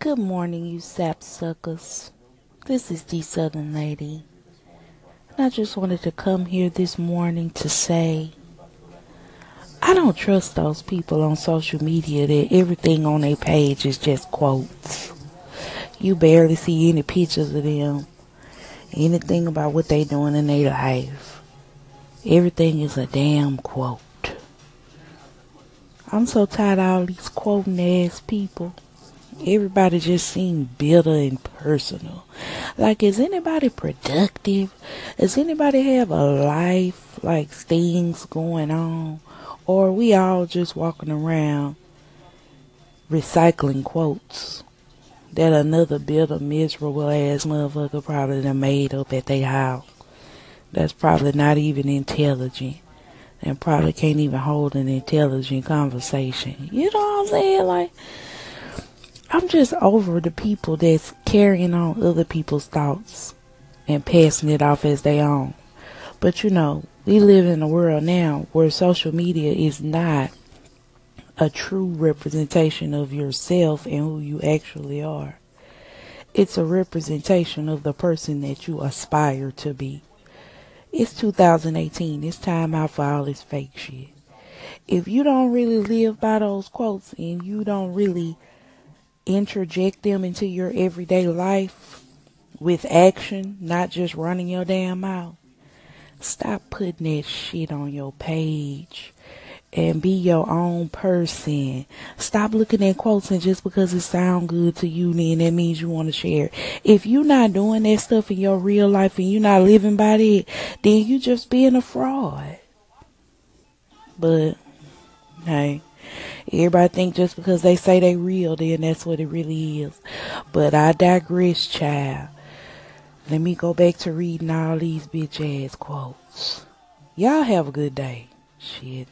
Good morning, you sapsuckers. This is the Southern Lady. And I just wanted to come here this morning to say I don't trust those people on social media that everything on their page is just quotes. You barely see any pictures of them, anything about what they're doing in their life. Everything is a damn quote. I'm so tired of all these quoting ass people. Everybody just seem bitter and personal. Like, is anybody productive? Does anybody have a life, like things going on? Or we all just walking around recycling quotes that another bitter, miserable ass motherfucker probably done made up at their house? That's probably not even intelligent and probably can't even hold an intelligent conversation. You know what I'm saying? Like, I'm just over the people that's carrying on other people's thoughts and passing it off as their own. But you know, we live in a world now where social media is not a true representation of yourself and who you actually are. It's a representation of the person that you aspire to be. It's 2018. It's time out for all this fake shit. If you don't really live by those quotes and you don't really interject them into your everyday life with action, not just running your damn mouth. Stop putting that shit on your page and be your own person. Stop looking at quotes and just because it sound good to you, then that means you want to share. If you're not doing that stuff in your real life and you're not living by it, then you just being a fraud. But hey, Everybody think just because they say they real, then that's what it really is. But I digress, child. Let me go back to reading all these bitch ass quotes. Y'all have a good day. Shit.